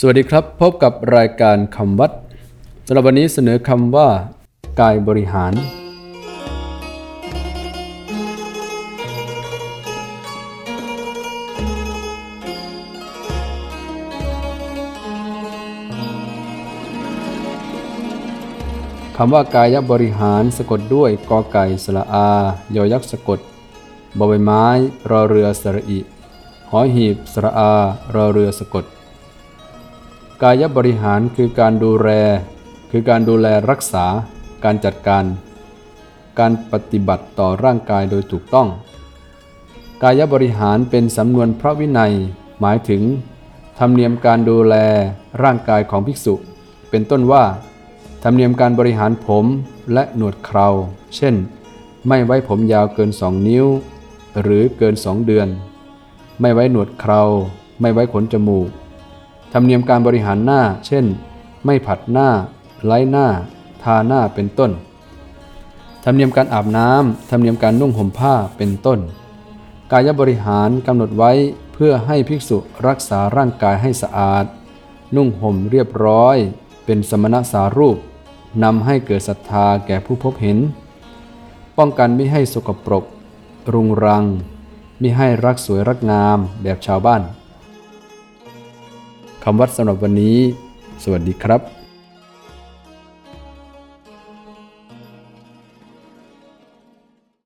สวัสดีครับ พบกับรายการคำวัดสำหรับวันนี้เสนอคำว่า กายบริหาร คำว่ากายบริหารสะกดด้วยกอไก่สระอา ยอยักษ์สะกดบใบไม้ รอเรือสระอิ หอหีบสระอา รอเรือสะกด กายบริหารคือการดูแลคือการดูแลรักษา การจัดการ การปฏิบัติต่อร่างกายโดยถูกต้อง กายบริหารเป็นสำนวนพระวินัย หมายถึง ธรรมเนียมการดูแลร่างกายของภิกษุ เป็นต้นว่า ธรรมเนียมการบริหารผมและหนวดเครา เช่น ไม่ไว้ผมยาวเกิน2นิ้ว หรือเกิน2เดือน ไม่ไว้หนวดเครา ไม่ไว้ขนจมูก รมเนียมการบริหารหน้า เช่น ไม่ผัดหน้า ไล้หน้า ทาหน้าเป็นต้น ธรรมเนียมการอาบน้ำธรรมเนียมการนุ่งห่มผ้าเป็นต้น กายบริหารกำหนดไว้เพื่อให้ภิกษุรักษาร่างกายให้สะอาด นุ่งห่มเรียบร้อย เป็นสมณสารูปนำให้เกิดศรัทธาแก่ผู้พบเห็น ป้องกันไม่ให้สกปรก รุงรัง มิให้รักสวยรักงามแบบชาวบ้าน คำวัดสำหรับวันนี้ สวัสดีครับ